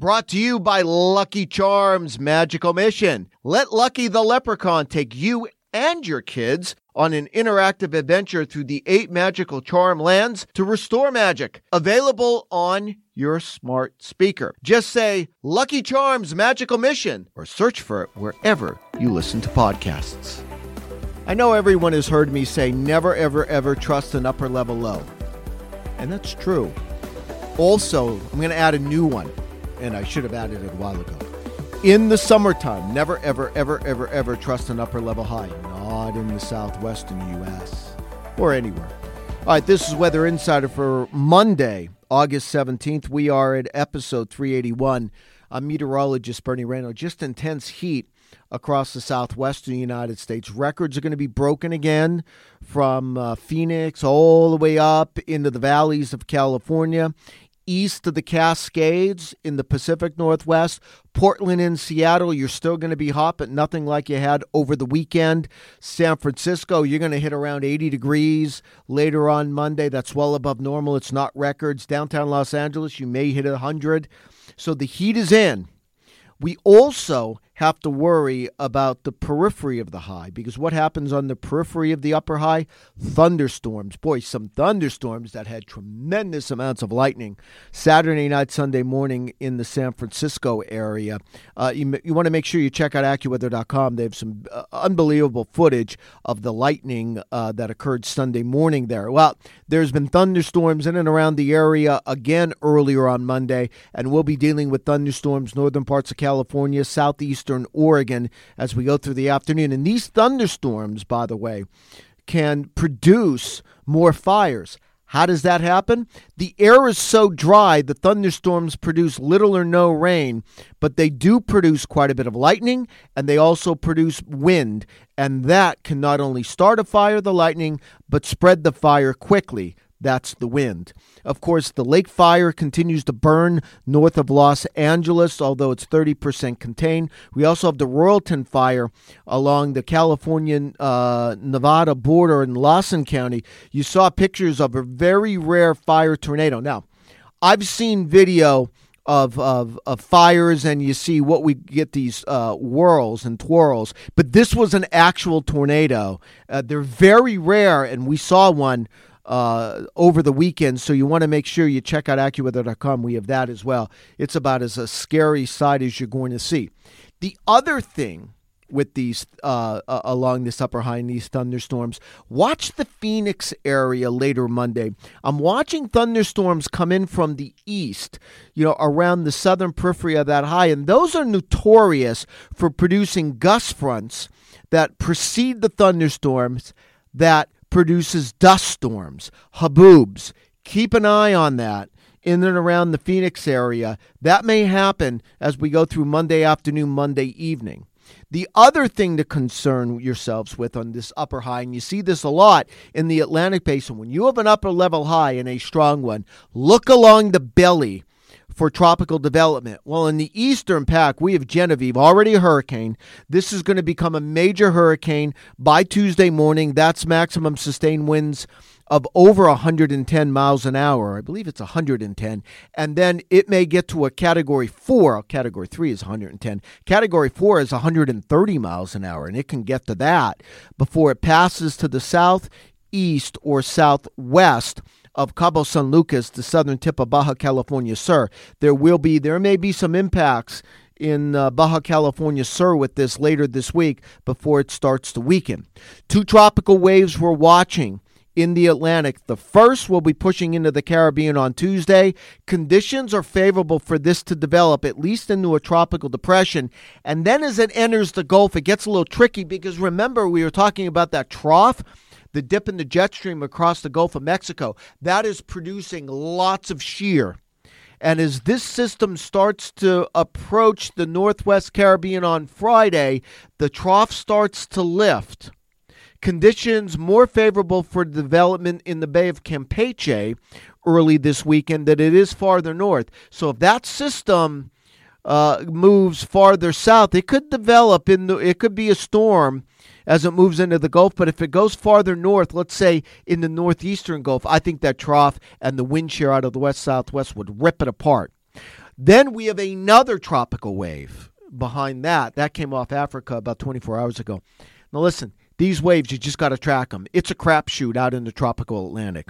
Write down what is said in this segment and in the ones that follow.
Brought to you by Lucky Charms Magical Mission. Let Lucky the Leprechaun take you and your kids on an interactive adventure through the eight magical charm lands to restore magic. Available on your smart speaker. Just say Lucky Charms Magical Mission or search for it wherever you listen to podcasts. I know everyone has heard me say never, ever, ever trust an upper level low. And that's true. Also, I'm going to add a new one, and I should have added it a while ago. In the summertime, never, ever, ever, ever, ever trust an upper level high. Not in the southwestern U.S. or anywhere. All right, this is Weather Insider for Monday, August 17th. We are at episode 381. I'm meteorologist Bernie Rayno. Just intense heat across the southwestern United States. Records are going to be broken again from uh, Phoenix all the way up into the valleys of California, east of the Cascades in the Pacific Northwest. Portland and Seattle, you're still going to be hot, but nothing like you had over the weekend. San Francisco, you're going to hit around 80 degrees later on Monday. That's well above normal. It's not records. Downtown Los Angeles, you may hit 100. So the heat is in. We also have to worry about the periphery of the high because what happens on the periphery of the upper high? Thunderstorms. Boy, some thunderstorms that had tremendous amounts of lightning Saturday night, Sunday morning in the San Francisco area. Uh, you, you want to make sure you check out AccuWeather.com. They have some uh, unbelievable footage of the lightning uh, that occurred Sunday morning there. Well, there's been thunderstorms in and around the area again earlier on Monday, and we'll be dealing with thunderstorms northern parts of California, southeast eastern Oregon as we go through the afternoon. And these thunderstorms, by the way, can produce more fires. How does that happen? The air is so dry, the thunderstorms produce little or no rain, but they do produce quite a bit of lightning and they also produce wind. And that can not only start a fire, the lightning, but spread the fire quickly. That's the wind. Of course, the lake fire continues to burn north of Los Angeles, although it's 30% contained. We also have the Loyalton fire along the California uh, Nevada border in Lassen County. You saw pictures of a very rare fire tornado. Now, I've seen video of, of, of fires and you see what we get these uh, whirls and twirls. But this was an actual tornado. Uh, they're very rare, and we saw one uh, over the weekend. So you want to make sure you check out AccuWeather.com. We have that as well. It's about as a scary side as you're going to see. The other thing with these uh, along this upper high and these thunderstorms. Watch the Phoenix area later Monday. I'm watching thunderstorms come in from the east, you know, around the southern periphery of that high, and those are notorious for producing gust fronts that precede the thunderstorms that produces dust storms, haboobs. Keep an eye on that in and around the Phoenix area. That may happen as we go through Monday afternoon, Monday evening. The other thing to concern yourselves with on this upper high, and you see this a lot in the Atlantic Basin, when you have an upper level high and a strong one, look along the belly for tropical development. Well, in the eastern Pac, we have Genevieve, already a hurricane. This is going to become a major hurricane by Tuesday morning. That's maximum sustained winds of over 110 miles an hour. I believe it's 110. And then it may get to a category four. Category three is 110. Category four is 130 miles an hour, and it can get to that before it passes to the south, east, or southwest of Cabo San Lucas, the southern tip of Baja California Sur. There will be, there may be some impacts in uh, Baja California Sur with this later this week before it starts to weaken. Two tropical waves we're watching in the Atlantic. The first will be pushing into the Caribbean on Tuesday. Conditions are favorable for this to develop, at least into a tropical depression. And then as it enters the Gulf, it gets a little tricky because remember, we were talking about that trough the dip in the jet stream across the Gulf of Mexico, that is producing lots of shear. And as this system starts to approach the Northwest Caribbean on Friday, the trough starts to lift. Conditions more favorable for development in the Bay of Campeche early this weekend than it is farther north. So if that system uh, moves farther south, it could develop in the, it could be a storm as it moves into the Gulf. But if it goes farther north, let's say in the northeastern Gulf, I think that trough and the wind shear out of the west southwest would rip it apart. Then we have another tropical wave behind that. That came off Africa about 24 hours ago. Now, listen, these waves, you just got to track them. It's a crapshoot out in the tropical Atlantic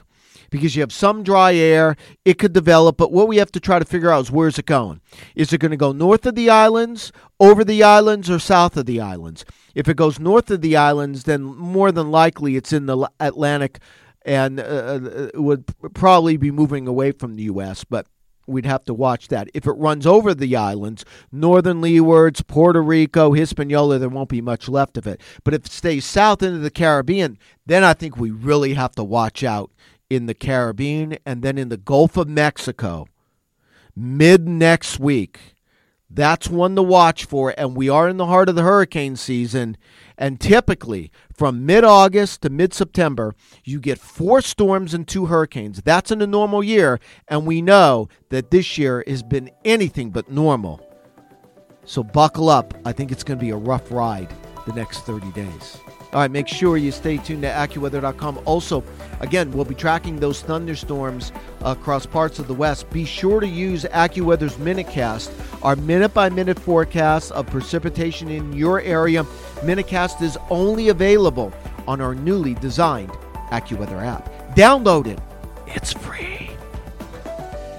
because you have some dry air. It could develop, but what we have to try to figure out is where's it going? Is it going to go north of the islands, over the islands, or south of the islands? If it goes north of the islands, then more than likely it's in the Atlantic and uh, uh would probably be moving away from the U.S., but we'd have to watch that. If it runs over the islands, northern leewards, Puerto Rico, Hispaniola, there won't be much left of it. But if it stays south into the Caribbean, then I think we really have to watch out in the Caribbean and then in the Gulf of Mexico mid next week. That's one to watch for, and we are in the heart of the hurricane season. And typically, from mid August to mid September, you get four storms and two hurricanes. That's in a normal year, and we know that this year has been anything but normal. So buckle up. I think it's going to be a rough ride the next 30 days. All right, make sure you stay tuned to AccuWeather.com. Also, again, we'll be tracking those thunderstorms across parts of the West. Be sure to use AccuWeather's Minutecast, our minute by minute forecast of precipitation in your area. Minutecast is only available on our newly designed AccuWeather app. Download it, it's free.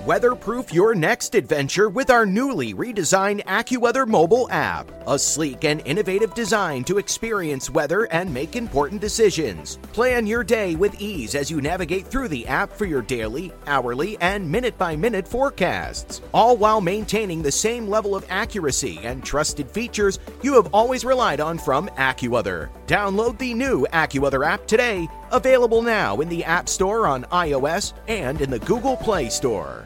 Weatherproof your next adventure with our newly redesigned AccuWeather mobile app. A sleek and innovative design to experience weather and make important decisions. Plan your day with ease as you navigate through the app for your daily, hourly, and minute by minute forecasts, all while maintaining the same level of accuracy and trusted features you have always relied on from AccuWeather. Download the new AccuWeather app today, available now in the App Store on iOS and in the Google Play Store.